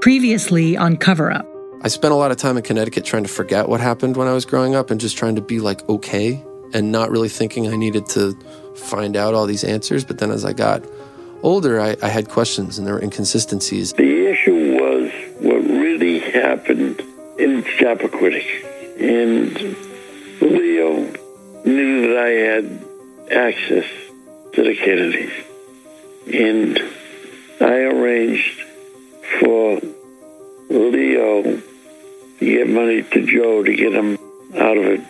Previously on Cover Up. I spent a lot of time in Connecticut trying to forget what happened when I was growing up and just trying to be like okay and not really thinking I needed to find out all these answers. But then as I got older, I, I had questions and there were inconsistencies. The issue was what really happened in Chappaquiddick. And Leo knew that I had access to the Kennedys. And I arranged for Leo to get money to Joe to get him out of a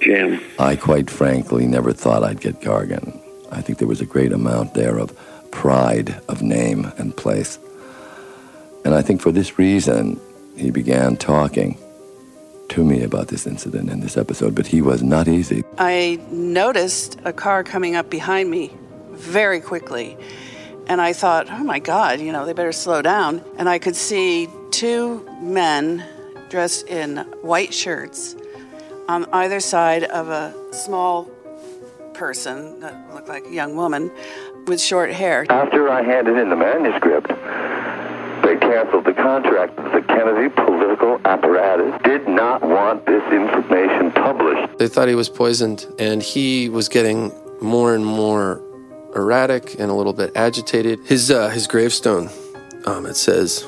jam. I quite frankly never thought I'd get Gargan. I think there was a great amount there of pride of name and place. And I think for this reason, he began talking to me about this incident in this episode, but he was not easy. I noticed a car coming up behind me very quickly. And I thought, oh my God, you know, they better slow down. And I could see two men dressed in white shirts on either side of a small person that looked like a young woman with short hair. After I handed in the manuscript, they canceled the contract. The Kennedy political apparatus did not want this information published. They thought he was poisoned, and he was getting more and more erratic and a little bit agitated. His uh, his gravestone, um, it says,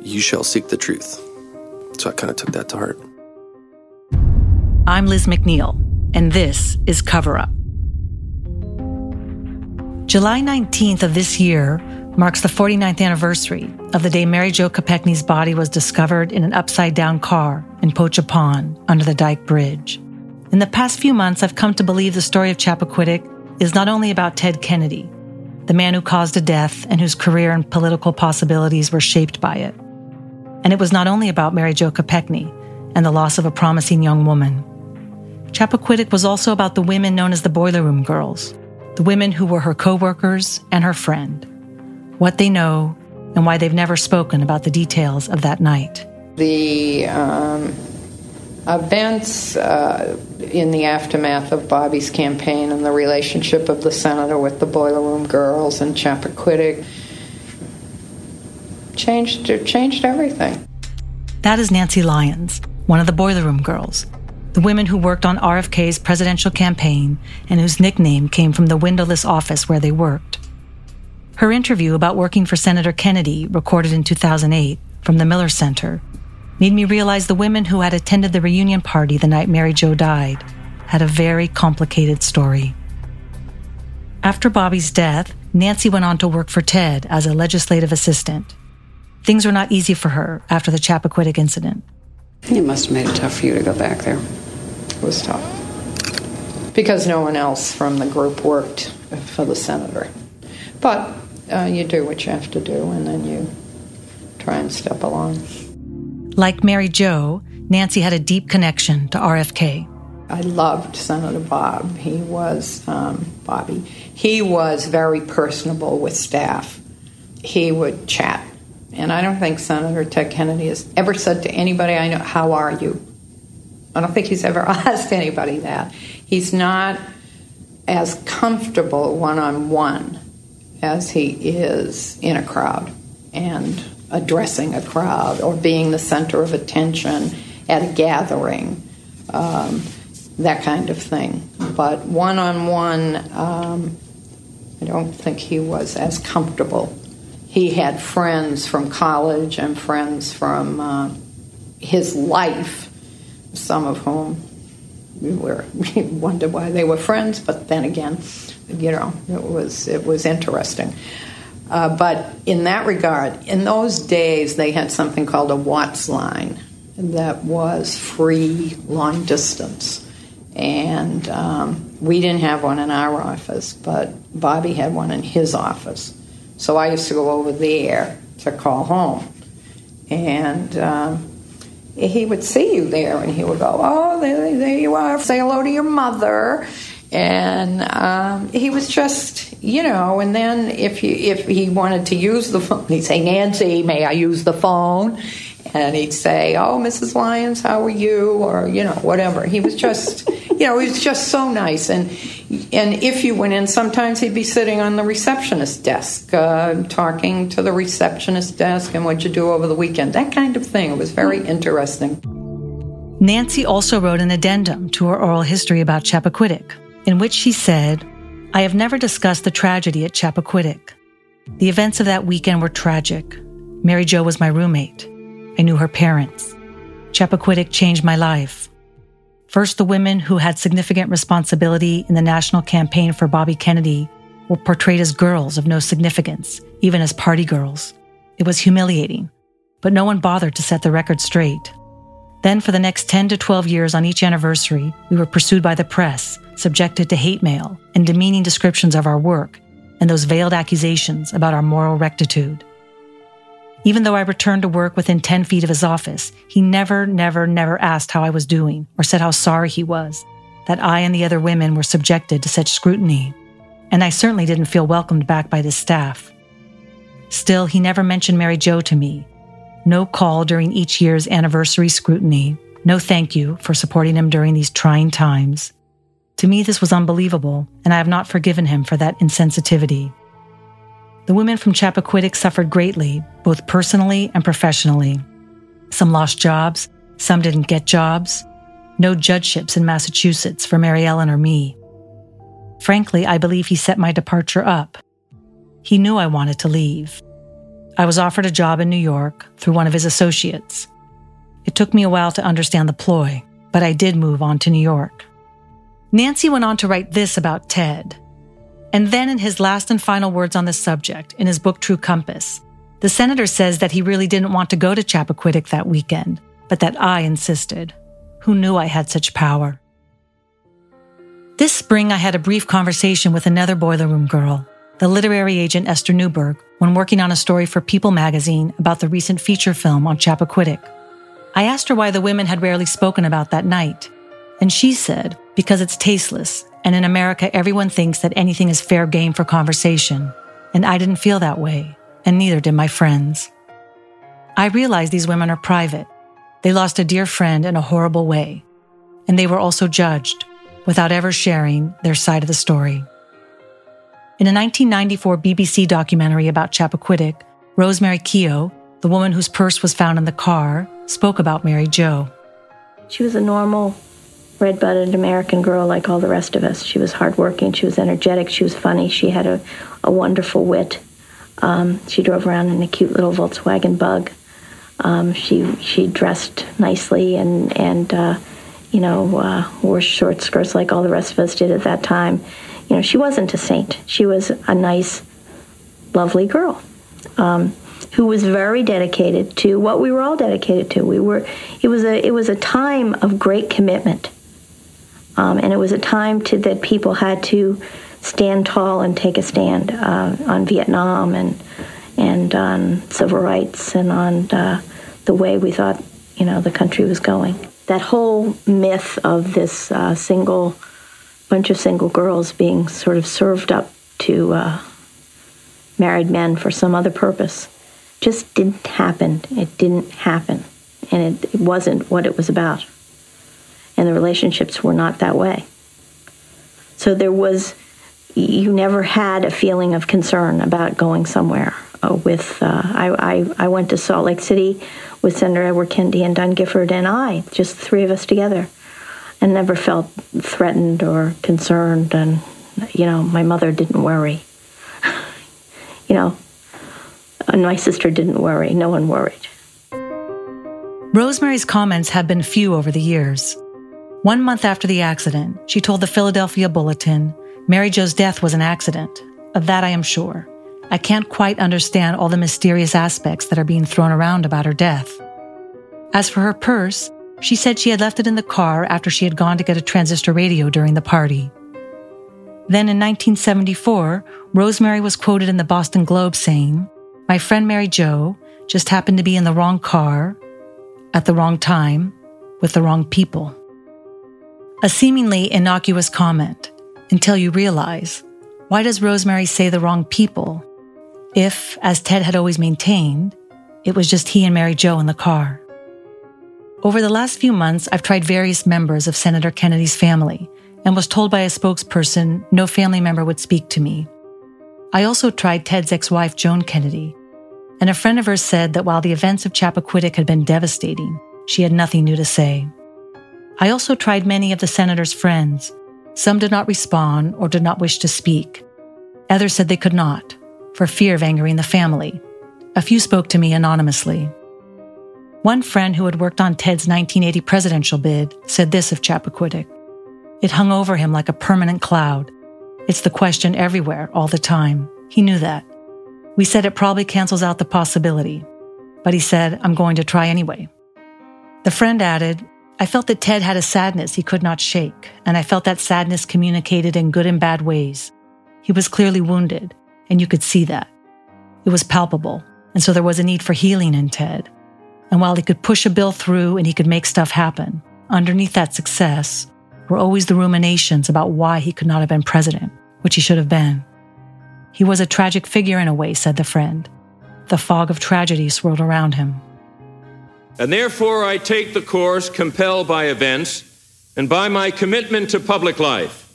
"You shall seek the truth." So I kind of took that to heart. I'm Liz McNeil, and this is Cover Up. July 19th of this year marks the 49th anniversary of the day Mary Jo Kopechne's body was discovered in an upside down car in Poucha Pond under the Dyke Bridge. In the past few months, I've come to believe the story of Chappaquiddick is not only about Ted Kennedy, the man who caused a death and whose career and political possibilities were shaped by it. And it was not only about Mary Jo Kopechne and the loss of a promising young woman. Chappaquiddick was also about the women known as the Boiler Room Girls, the women who were her co-workers and her friend, what they know and why they've never spoken about the details of that night. The um, events uh, in the aftermath of Bobby's campaign and the relationship of the senator with the Boiler Room Girls and Chappaquiddick changed changed everything. That is Nancy Lyons, one of the Boiler Room Girls, the women who worked on RFK's presidential campaign and whose nickname came from the windowless office where they worked. Her interview about working for Senator Kennedy, recorded in 2008 from the Miller Center, made me realize the women who had attended the reunion party the night Mary Jo died had a very complicated story. After Bobby's death, Nancy went on to work for Ted as a legislative assistant. Things were not easy for her after the Chappaquiddick incident. It must have made it tough for you to go back there. It was tough. Because no one else from the group worked for the senator. But uh, you do what you have to do, and then you try and step along. Like Mary Jo, Nancy had a deep connection to RFK. I loved Senator Bob. He was, um, Bobby, he was very personable with staff. He would chat. And I don't think Senator Ted Kennedy has ever said to anybody I know, How are you? I don't think he's ever asked anybody that. He's not as comfortable one on one as he is in a crowd and addressing a crowd or being the center of attention at a gathering, um, that kind of thing. But one on one, I don't think he was as comfortable. He had friends from college and friends from uh, his life, some of whom we were we wondered why they were friends, but then again, you know, it was it was interesting. Uh, but in that regard, in those days, they had something called a WATS line that was free long distance. And um, we didn't have one in our office, but Bobby had one in his office. So I used to go over there to call home. And um, he would see you there and he would go, Oh, there, there you are. Say hello to your mother and um, he was just you know and then if you if he wanted to use the phone he'd say nancy may i use the phone and he'd say, "Oh, Mrs. Lyons, how are you?" or you know, whatever. He was just, you know, he was just so nice. And and if you went in, sometimes he'd be sitting on the receptionist desk, uh, talking to the receptionist desk, and what'd you do over the weekend, that kind of thing. It was very interesting. Nancy also wrote an addendum to her oral history about Chappaquiddick, in which she said, I have never discussed the tragedy at Chappaquiddick. The events of that weekend were tragic. Mary Jo was my roommate. I knew her parents. Chappaquiddick changed my life. First, the women who had significant responsibility in the national campaign for Bobby Kennedy were portrayed as girls of no significance, even as party girls. It was humiliating, but no one bothered to set the record straight. Then, for the next 10 to 12 years on each anniversary, we were pursued by the press, subjected to hate mail and demeaning descriptions of our work, and those veiled accusations about our moral rectitude. Even though I returned to work within 10 feet of his office, he never, never, never asked how I was doing or said how sorry he was that I and the other women were subjected to such scrutiny. And I certainly didn't feel welcomed back by the staff. Still, he never mentioned Mary Jo to me, no call during each year's anniversary scrutiny. No thank you for supporting him during these trying times. To me, this was unbelievable, and I have not forgiven him for that insensitivity. The women from Chappaquiddick suffered greatly, both personally and professionally. Some lost jobs, some didn't get jobs. No judgeships in Massachusetts for Mary Ellen or me. Frankly, I believe he set my departure up. He knew I wanted to leave. I was offered a job in New York through one of his associates. It took me a while to understand the ploy, but I did move on to New York. Nancy went on to write this about Ted. And then, in his last and final words on the subject, in his book True Compass, the senator says that he really didn't want to go to Chappaquiddick that weekend, but that I insisted. Who knew I had such power? This spring, I had a brief conversation with another boiler room girl, the literary agent Esther Newberg, when working on a story for People magazine about the recent feature film on Chappaquiddick. I asked her why the women had rarely spoken about that night, and she said, because it's tasteless, and in America, everyone thinks that anything is fair game for conversation, and I didn't feel that way, and neither did my friends. I realized these women are private. They lost a dear friend in a horrible way, and they were also judged without ever sharing their side of the story. In a 1994 BBC documentary about Chappaquiddick, Rosemary Keough, the woman whose purse was found in the car, spoke about Mary Jo. She was a normal, red blooded American girl like all the rest of us. She was hardworking, she was energetic, she was funny, she had a, a wonderful wit. Um, she drove around in a cute little Volkswagen bug. Um, she she dressed nicely and and uh, you know uh, wore short skirts like all the rest of us did at that time you know, she wasn't a saint. She was a nice, lovely girl um, who was very dedicated to what we were all dedicated to. We were. It was a. It was a time of great commitment, um, and it was a time to, that people had to stand tall and take a stand uh, on Vietnam and and on civil rights and on uh, the way we thought you know the country was going. That whole myth of this uh, single bunch of single girls being sort of served up to uh, married men for some other purpose. Just didn't happen. It didn't happen. And it, it wasn't what it was about. And the relationships were not that way. So there was, you never had a feeling of concern about going somewhere. Uh, with uh, I, I, I went to Salt Lake City with Senator Edward Kennedy and Dun Gifford and I, just three of us together and never felt threatened or concerned. And, you know, my mother didn't worry. you know, and my sister didn't worry. No one worried. Rosemary's comments have been few over the years. One month after the accident, she told the Philadelphia Bulletin Mary Jo's death was an accident. Of that I am sure. I can't quite understand all the mysterious aspects that are being thrown around about her death. As for her purse, she said she had left it in the car after she had gone to get a transistor radio during the party. Then in 1974, Rosemary was quoted in the Boston Globe saying, My friend Mary Jo just happened to be in the wrong car, at the wrong time, with the wrong people. A seemingly innocuous comment until you realize why does Rosemary say the wrong people if, as Ted had always maintained, it was just he and Mary Jo in the car? Over the last few months, I've tried various members of Senator Kennedy's family and was told by a spokesperson no family member would speak to me. I also tried Ted's ex wife, Joan Kennedy, and a friend of hers said that while the events of Chappaquiddick had been devastating, she had nothing new to say. I also tried many of the senator's friends. Some did not respond or did not wish to speak. Others said they could not, for fear of angering the family. A few spoke to me anonymously. One friend who had worked on Ted's 1980 presidential bid said this of Chappaquiddick It hung over him like a permanent cloud. It's the question everywhere, all the time. He knew that. We said it probably cancels out the possibility, but he said, I'm going to try anyway. The friend added, I felt that Ted had a sadness he could not shake, and I felt that sadness communicated in good and bad ways. He was clearly wounded, and you could see that. It was palpable, and so there was a need for healing in Ted. And while he could push a bill through and he could make stuff happen, underneath that success were always the ruminations about why he could not have been president, which he should have been. He was a tragic figure in a way, said the friend. The fog of tragedy swirled around him. And therefore, I take the course compelled by events and by my commitment to public life.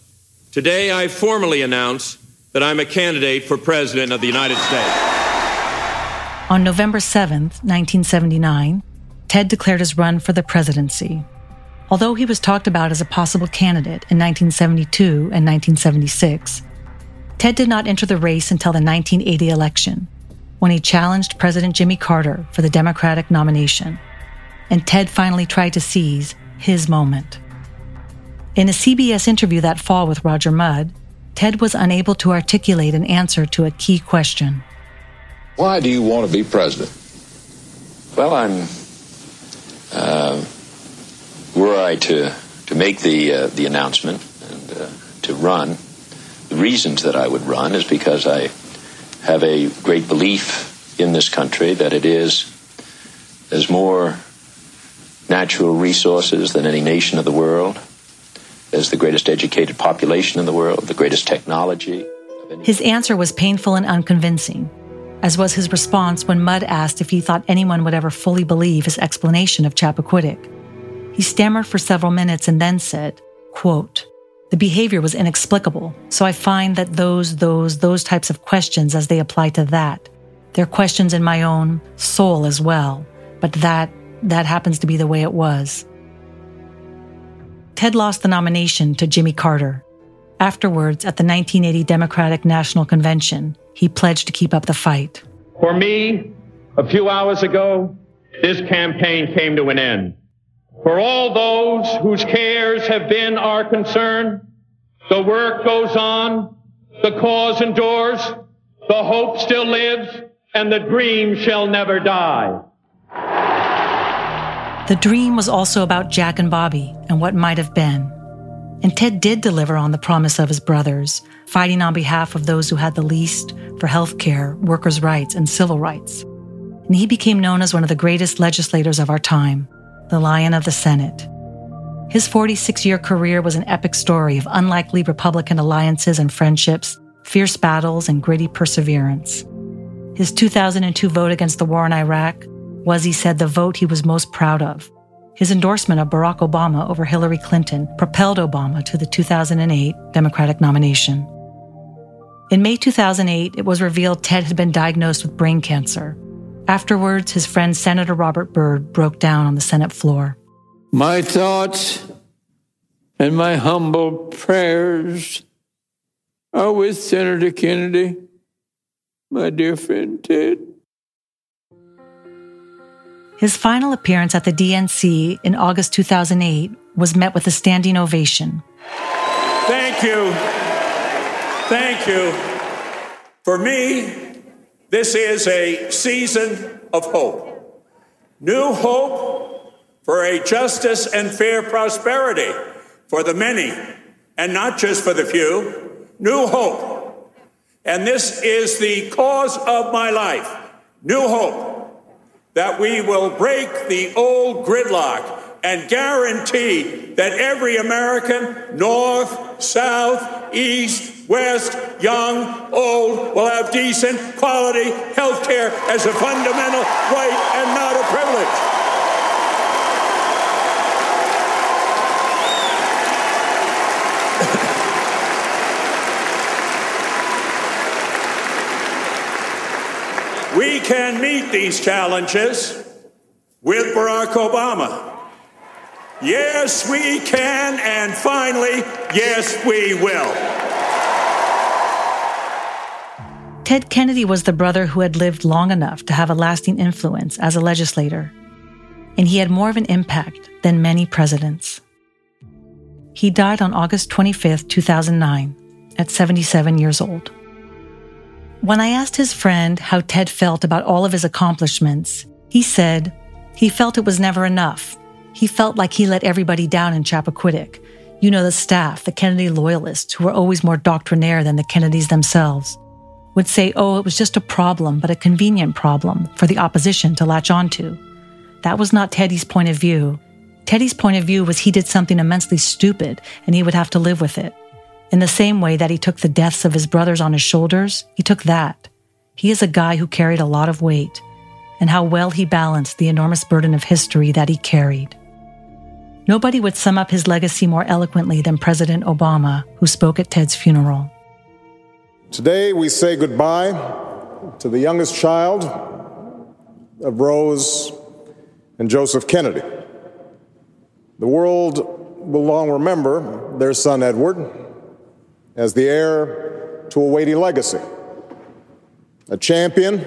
Today, I formally announce that I'm a candidate for President of the United States. On November 7, 1979, Ted declared his run for the presidency. Although he was talked about as a possible candidate in 1972 and 1976, Ted did not enter the race until the 1980 election, when he challenged President Jimmy Carter for the Democratic nomination. And Ted finally tried to seize his moment. In a CBS interview that fall with Roger Mudd, Ted was unable to articulate an answer to a key question. Why do you want to be president? Well, I'm. Uh, were I to, to make the, uh, the announcement and uh, to run, the reasons that I would run is because I have a great belief in this country that it is there's more natural resources than any nation of the world. There's the greatest educated population in the world, the greatest technology. His answer was painful and unconvincing, as was his response when Mudd asked if he thought anyone would ever fully believe his explanation of Chappaquiddick. He stammered for several minutes and then said, quote, the behavior was inexplicable. So I find that those, those, those types of questions as they apply to that, they're questions in my own soul as well. But that, that happens to be the way it was. Ted lost the nomination to Jimmy Carter. Afterwards, at the 1980 Democratic National Convention, he pledged to keep up the fight. For me, a few hours ago, this campaign came to an end. For all those whose cares have been our concern, the work goes on, the cause endures, the hope still lives, and the dream shall never die. The dream was also about Jack and Bobby and what might have been. And Ted did deliver on the promise of his brothers, fighting on behalf of those who had the least for health care, workers' rights, and civil rights. And he became known as one of the greatest legislators of our time the Lion of the Senate. His 46 year career was an epic story of unlikely Republican alliances and friendships, fierce battles, and gritty perseverance. His 2002 vote against the war in Iraq was, he said, the vote he was most proud of. His endorsement of Barack Obama over Hillary Clinton propelled Obama to the 2008 Democratic nomination. In May 2008, it was revealed Ted had been diagnosed with brain cancer. Afterwards, his friend Senator Robert Byrd broke down on the Senate floor. My thoughts and my humble prayers are with Senator Kennedy, my dear friend Ted. His final appearance at the DNC in August 2008 was met with a standing ovation. Thank you. Thank you. For me, this is a season of hope. New hope for a justice and fair prosperity for the many and not just for the few. New hope. And this is the cause of my life. New hope that we will break the old gridlock and guarantee that every American, north, south, east, west, young, old, will have decent, quality health care as a fundamental right and not a privilege. These challenges with Barack Obama. Yes, we can, and finally, yes, we will. Ted Kennedy was the brother who had lived long enough to have a lasting influence as a legislator, and he had more of an impact than many presidents. He died on August 25, 2009, at 77 years old. When I asked his friend how Ted felt about all of his accomplishments, he said he felt it was never enough. He felt like he let everybody down in Chappaquiddick. You know, the staff, the Kennedy loyalists, who were always more doctrinaire than the Kennedys themselves would say, oh, it was just a problem, but a convenient problem for the opposition to latch onto. That was not Teddy's point of view. Teddy's point of view was he did something immensely stupid and he would have to live with it. In the same way that he took the deaths of his brothers on his shoulders, he took that. He is a guy who carried a lot of weight, and how well he balanced the enormous burden of history that he carried. Nobody would sum up his legacy more eloquently than President Obama, who spoke at Ted's funeral. Today, we say goodbye to the youngest child of Rose and Joseph Kennedy. The world will long remember their son Edward as the heir to a weighty legacy, a champion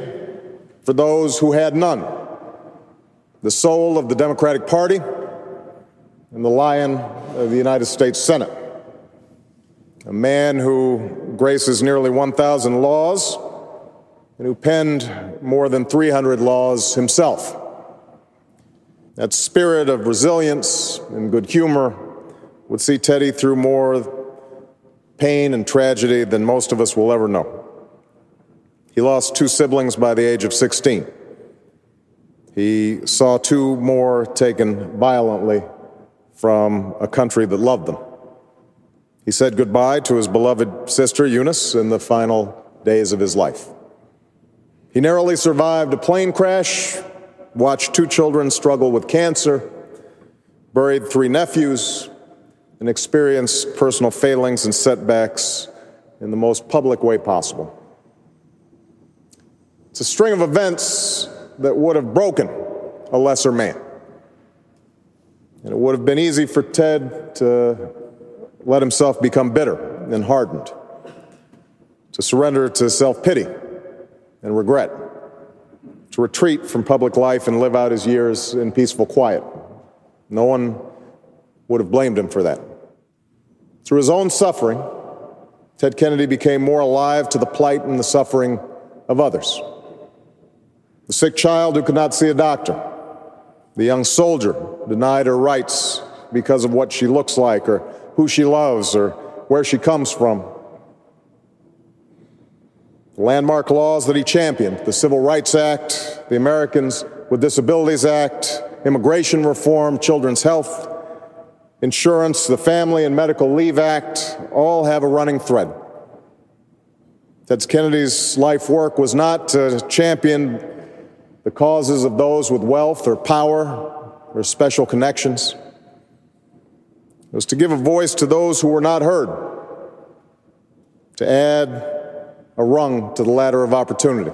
for those who had none, the soul of the Democratic Party, and the lion of the United States Senate a man who graces nearly 1,000 laws and who penned more than 300 laws himself. That spirit of resilience and good humor would see Teddy through more pain and tragedy than most of us will ever know. He lost two siblings by the age of 16. He saw two more taken violently from a country that loved them. He said goodbye to his beloved sister Eunice in the final days of his life. He narrowly survived a plane crash, watched two children struggle with cancer, buried three nephews, and experience personal failings and setbacks in the most public way possible. It's a string of events that would have broken a lesser man. And it would have been easy for Ted to let himself become bitter and hardened, to surrender to self pity and regret, to retreat from public life and live out his years in peaceful quiet. No one would have blamed him for that. Through his own suffering, Ted Kennedy became more alive to the plight and the suffering of others. The sick child who could not see a doctor, the young soldier denied her rights because of what she looks like or who she loves or where she comes from. The landmark laws that he championed the Civil Rights Act, the Americans with Disabilities Act, immigration reform, children's health, insurance, the Family and Medical Leave Act all have a running thread. Ted Kennedy's life work was not to champion the causes of those with wealth or power or special connections. It was to give a voice to those who were not heard, to add a rung to the ladder of opportunity,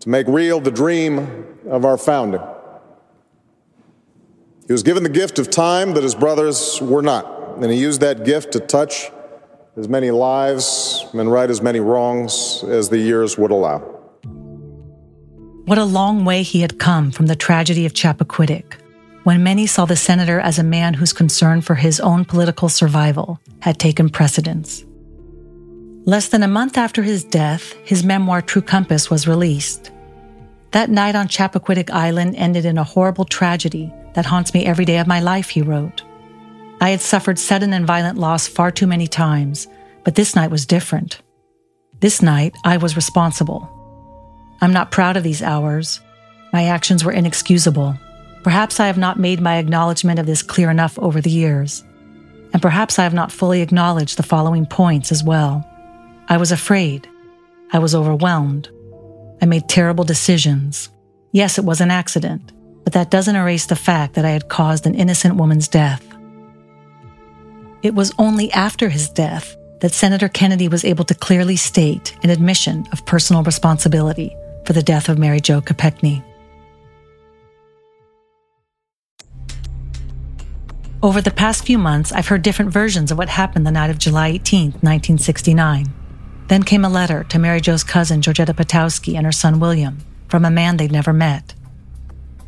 to make real the dream of our founding. He was given the gift of time that his brothers were not, and he used that gift to touch as many lives and right as many wrongs as the years would allow. What a long way he had come from the tragedy of Chappaquiddick when many saw the senator as a man whose concern for his own political survival had taken precedence. Less than a month after his death, his memoir True Compass was released. That night on Chappaquiddick Island ended in a horrible tragedy that haunts me every day of my life, he wrote. I had suffered sudden and violent loss far too many times, but this night was different. This night, I was responsible. I'm not proud of these hours. My actions were inexcusable. Perhaps I have not made my acknowledgement of this clear enough over the years. And perhaps I have not fully acknowledged the following points as well. I was afraid. I was overwhelmed. I made terrible decisions. Yes, it was an accident, but that doesn't erase the fact that I had caused an innocent woman's death. It was only after his death that Senator Kennedy was able to clearly state an admission of personal responsibility for the death of Mary Jo Kopechne. Over the past few months, I've heard different versions of what happened the night of July 18, 1969. Then came a letter to Mary Jo's cousin, Georgetta Potoski, and her son, William, from a man they'd never met.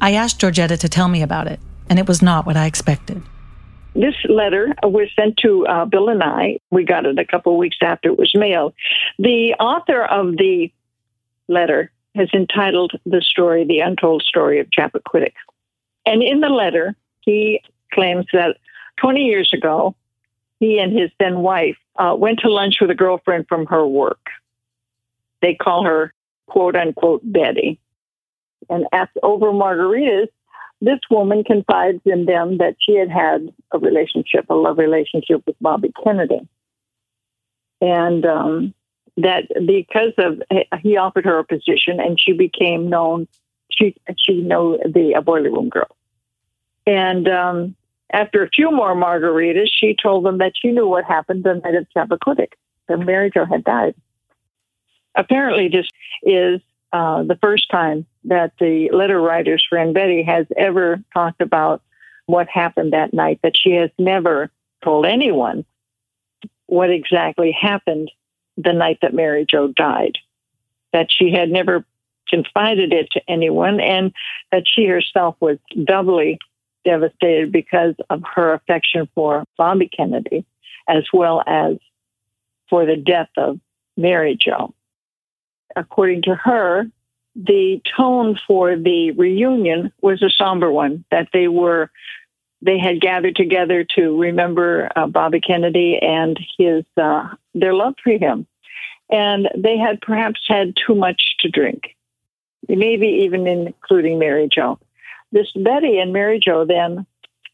I asked Georgetta to tell me about it, and it was not what I expected. This letter was sent to uh, Bill and I. We got it a couple of weeks after it was mailed. The author of the letter has entitled the story The Untold Story of Chappaquiddick. And in the letter, he claims that 20 years ago, he and his then wife uh, went to lunch with a girlfriend from her work. They call her quote unquote Betty. And after over margaritas, this woman confides in them that she had had a relationship, a love relationship with Bobby Kennedy. And um, that because of he offered her a position and she became known she she know the boiler room girl and um, after a few more margaritas she told them that she knew what happened the night of Chappaquiddick that Mary Jo had died. Apparently this is uh, the first time that the letter writer's friend Betty has ever talked about what happened that night that she has never told anyone what exactly happened the night that Mary Jo died, that she had never confided it to anyone, and that she herself was doubly devastated because of her affection for Bobby Kennedy, as well as for the death of Mary Jo. According to her, the tone for the reunion was a somber one, that they were they had gathered together to remember uh, Bobby Kennedy and his uh, their love for him, and they had perhaps had too much to drink, maybe even including Mary Jo. This Betty and Mary Jo then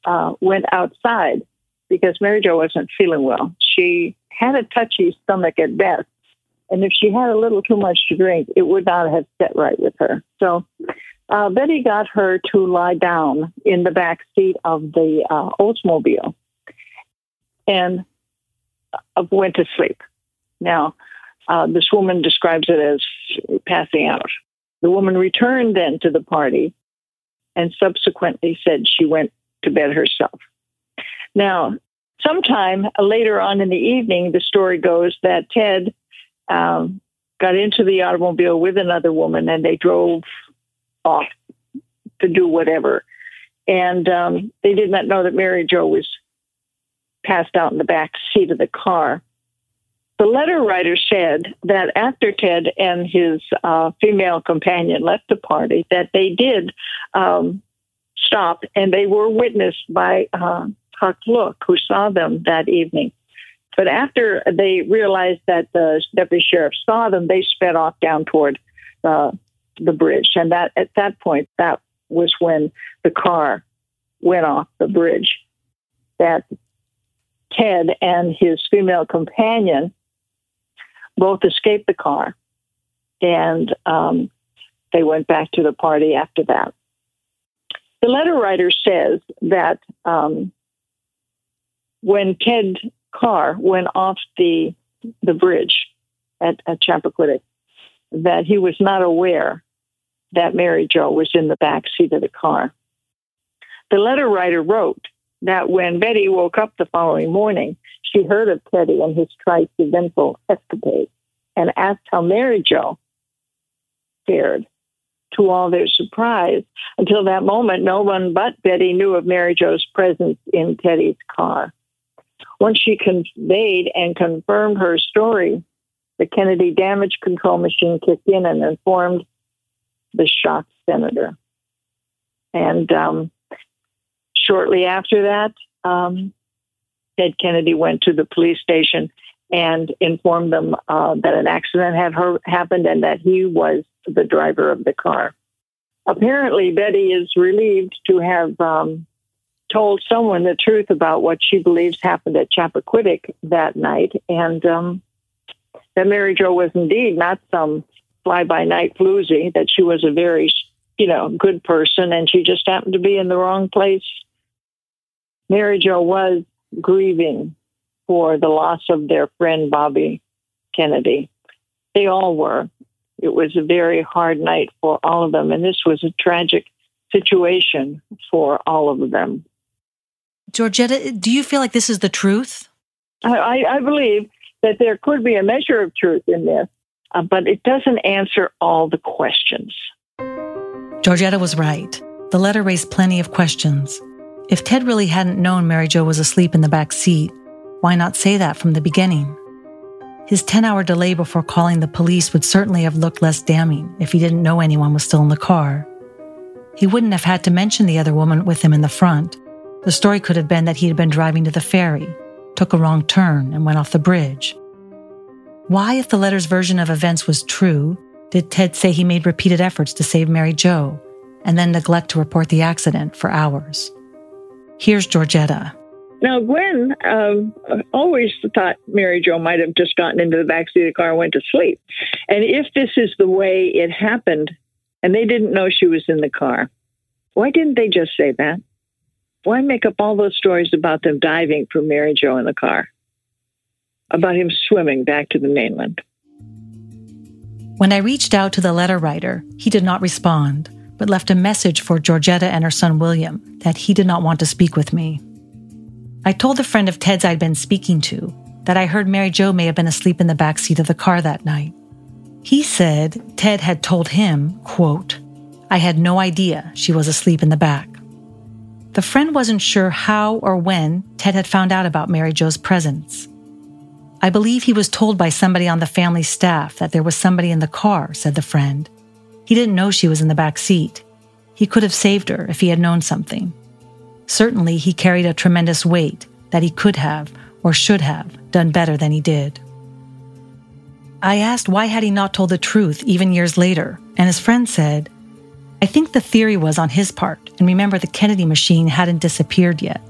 uh, went outside because Mary Jo wasn't feeling well. She had a touchy stomach at best, and if she had a little too much to drink, it would not have set right with her. So uh, Betty got her to lie down in the back seat of the uh, Oldsmobile and uh, went to sleep. Now, uh, this woman describes it as passing out. The woman returned then to the party and subsequently said she went to bed herself. Now, sometime later on in the evening, the story goes that Ted um, got into the automobile with another woman and they drove off to do whatever. And um, they did not know that Mary Jo was passed out in the back seat of the car. The letter writer said that after Ted and his uh, female companion left the party, that they did um, stop and they were witnessed by uh, Huck Look, who saw them that evening. But after they realized that the deputy sheriff saw them, they sped off down toward uh, the bridge. And that at that point, that was when the car went off the bridge. That Ted and his female companion both escaped the car, and um, they went back to the party after that. The letter writer says that um, when Ted Carr went off the the bridge at, at Chappaquiddick, that he was not aware that Mary Jo was in the back seat of the car. The letter writer wrote that when Betty woke up the following morning, she heard of Teddy and his twice eventful escapade and asked how Mary Jo fared. To all their surprise, until that moment, no one but Betty knew of Mary Jo's presence in Teddy's car. Once she conveyed and confirmed her story, the Kennedy damage control machine kicked in and informed the shocked senator. And um, shortly after that, um, Ted Kennedy went to the police station and informed them uh, that an accident had her- happened and that he was the driver of the car. Apparently, Betty is relieved to have um, told someone the truth about what she believes happened at Chappaquiddick that night, and um, that Mary Jo was indeed not some fly by night floozy, that she was a very, you know, good person and she just happened to be in the wrong place. Mary Jo was grieving for the loss of their friend Bobby Kennedy. They all were. It was a very hard night for all of them, and this was a tragic situation for all of them. Georgetta, do you feel like this is the truth? I, I believe that there could be a measure of truth in this, uh, but it doesn't answer all the questions. Georgetta was right. The letter raised plenty of questions. If Ted really hadn't known Mary Jo was asleep in the back seat, why not say that from the beginning? His 10 hour delay before calling the police would certainly have looked less damning if he didn't know anyone was still in the car. He wouldn't have had to mention the other woman with him in the front. The story could have been that he had been driving to the ferry, took a wrong turn, and went off the bridge. Why, if the letter's version of events was true, did Ted say he made repeated efforts to save Mary Jo and then neglect to report the accident for hours? Here's Georgetta. Now, Gwen uh, always thought Mary Jo might have just gotten into the backseat of the car and went to sleep. And if this is the way it happened, and they didn't know she was in the car, why didn't they just say that? Why make up all those stories about them diving for Mary Jo in the car? About him swimming back to the mainland? When I reached out to the letter writer, he did not respond, but left a message for Georgetta and her son William that he did not want to speak with me. I told the friend of Ted's I'd been speaking to that I heard Mary Jo may have been asleep in the back seat of the car that night. He said Ted had told him, quote, I had no idea she was asleep in the back. The friend wasn't sure how or when Ted had found out about Mary Jo's presence. I believe he was told by somebody on the family staff that there was somebody in the car, said the friend. He didn't know she was in the back seat. He could have saved her if he had known something. Certainly, he carried a tremendous weight that he could have, or should have, done better than he did. I asked why had he not told the truth even years later, and his friend said, I think the theory was on his part, and remember the Kennedy machine hadn't disappeared yet.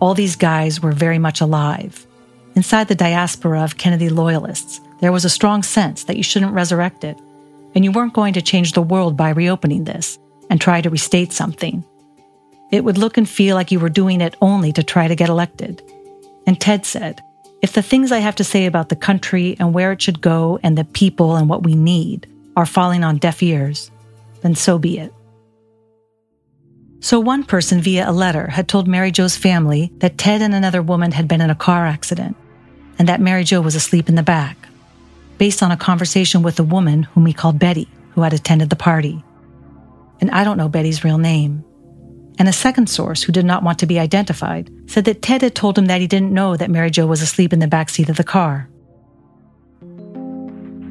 All these guys were very much alive. Inside the diaspora of Kennedy loyalists, there was a strong sense that you shouldn't resurrect it, and you weren't going to change the world by reopening this and try to restate something. It would look and feel like you were doing it only to try to get elected. And Ted said, If the things I have to say about the country and where it should go and the people and what we need are falling on deaf ears, then so be it. So one person via a letter had told Mary Jo's family that Ted and another woman had been in a car accident and that Mary Jo was asleep in the back, based on a conversation with a woman whom he called Betty, who had attended the party. And I don't know Betty's real name, and a second source, who did not want to be identified, said that Ted had told him that he didn't know that Mary Jo was asleep in the back seat of the car.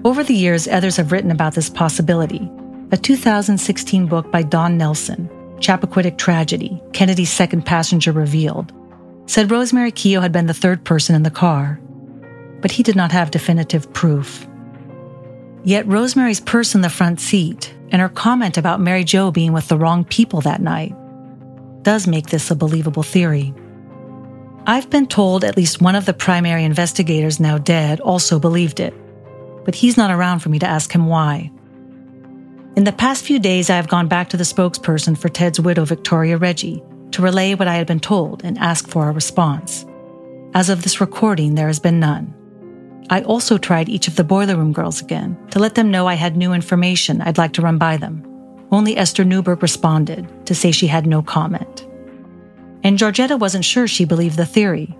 Over the years, others have written about this possibility. A 2016 book by Don Nelson, Chappaquiddick Tragedy Kennedy's Second Passenger Revealed, said Rosemary Keough had been the third person in the car, but he did not have definitive proof. Yet Rosemary's purse in the front seat and her comment about Mary Jo being with the wrong people that night does make this a believable theory. I've been told at least one of the primary investigators, now dead, also believed it, but he's not around for me to ask him why. In the past few days, I have gone back to the spokesperson for Ted's widow, Victoria Reggie, to relay what I had been told and ask for a response. As of this recording, there has been none. I also tried each of the boiler room girls again to let them know I had new information I'd like to run by them. Only Esther Newberg responded to say she had no comment. And Georgetta wasn't sure she believed the theory,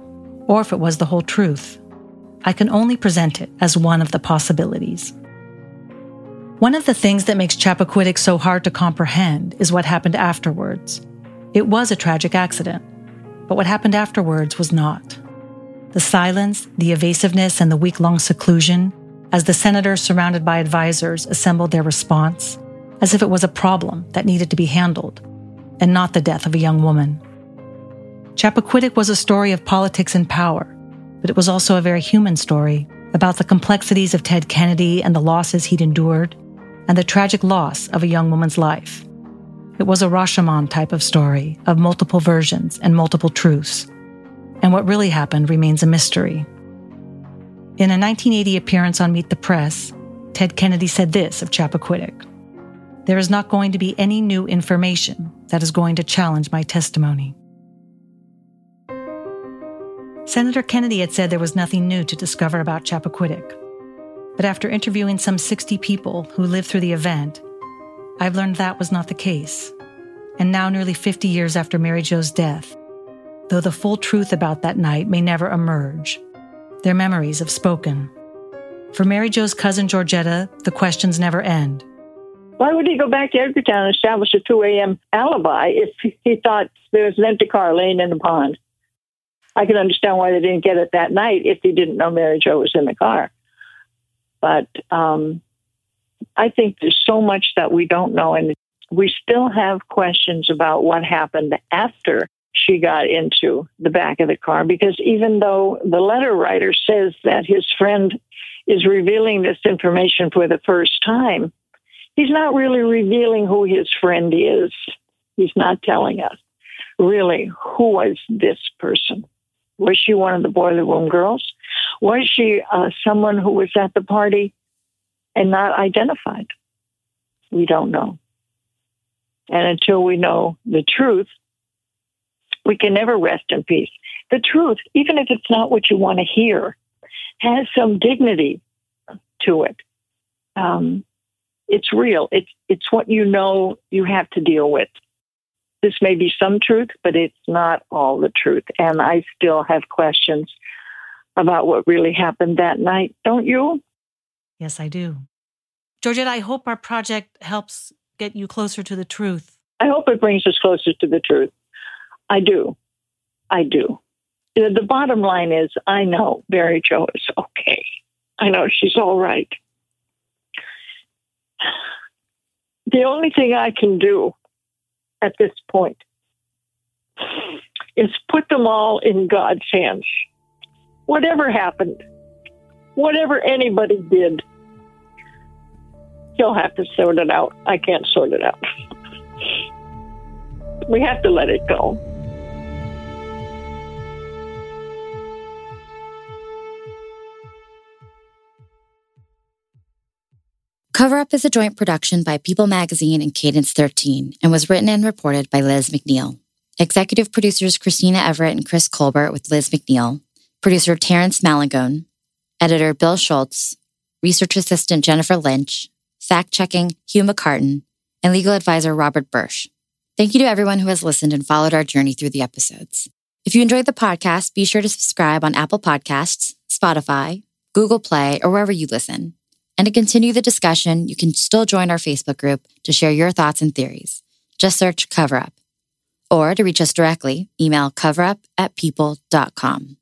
or if it was the whole truth. I can only present it as one of the possibilities. One of the things that makes Chappaquiddick so hard to comprehend is what happened afterwards. It was a tragic accident, but what happened afterwards was not. The silence, the evasiveness, and the week long seclusion as the senators surrounded by advisors assembled their response as if it was a problem that needed to be handled, and not the death of a young woman. Chappaquiddick was a story of politics and power, but it was also a very human story about the complexities of Ted Kennedy and the losses he'd endured, and the tragic loss of a young woman's life. It was a Rashomon type of story of multiple versions and multiple truths, and what really happened remains a mystery. In a 1980 appearance on Meet the Press, Ted Kennedy said this of Chappaquiddick there is not going to be any new information that is going to challenge my testimony. Senator Kennedy had said there was nothing new to discover about Chappaquiddick. But after interviewing some 60 people who lived through the event, I've learned that was not the case. And now, nearly 50 years after Mary Jo's death, though the full truth about that night may never emerge, their memories have spoken. For Mary Jo's cousin Georgetta, the questions never end. Why would he go back to Edgartown and establish a 2 a.m. alibi if he thought there was an empty car laying in the pond? I can understand why they didn't get it that night if he didn't know Mary Jo was in the car. But um, I think there's so much that we don't know, and we still have questions about what happened after she got into the back of the car because even though the letter writer says that his friend is revealing this information for the first time, he's not really revealing who his friend is. He's not telling us really who was this person. Was she one of the boiler room girls? Was she uh, someone who was at the party and not identified? We don't know. And until we know the truth, we can never rest in peace. The truth, even if it's not what you want to hear, has some dignity to it. Um, it's real. It's it's what you know you have to deal with. This may be some truth, but it's not all the truth. And I still have questions about what really happened that night. Don't you? Yes, I do. Georgette, I hope our project helps get you closer to the truth. I hope it brings us closer to the truth. I do. I do. The bottom line is I know Mary Jo is okay. I know she's all right. The only thing I can do at this point is put them all in God's hands. Whatever happened, whatever anybody did, he'll have to sort it out. I can't sort it out. we have to let it go. Cover Up is a joint production by People Magazine and Cadence 13 and was written and reported by Liz McNeil. Executive producers Christina Everett and Chris Colbert with Liz McNeil, producer Terrence Malagone, editor Bill Schultz, research assistant Jennifer Lynch, fact checking Hugh McCartan, and legal advisor Robert Birsch. Thank you to everyone who has listened and followed our journey through the episodes. If you enjoyed the podcast, be sure to subscribe on Apple Podcasts, Spotify, Google Play, or wherever you listen. And to continue the discussion, you can still join our Facebook group to share your thoughts and theories. Just search Cover Up. Or to reach us directly, email coverup at people.com.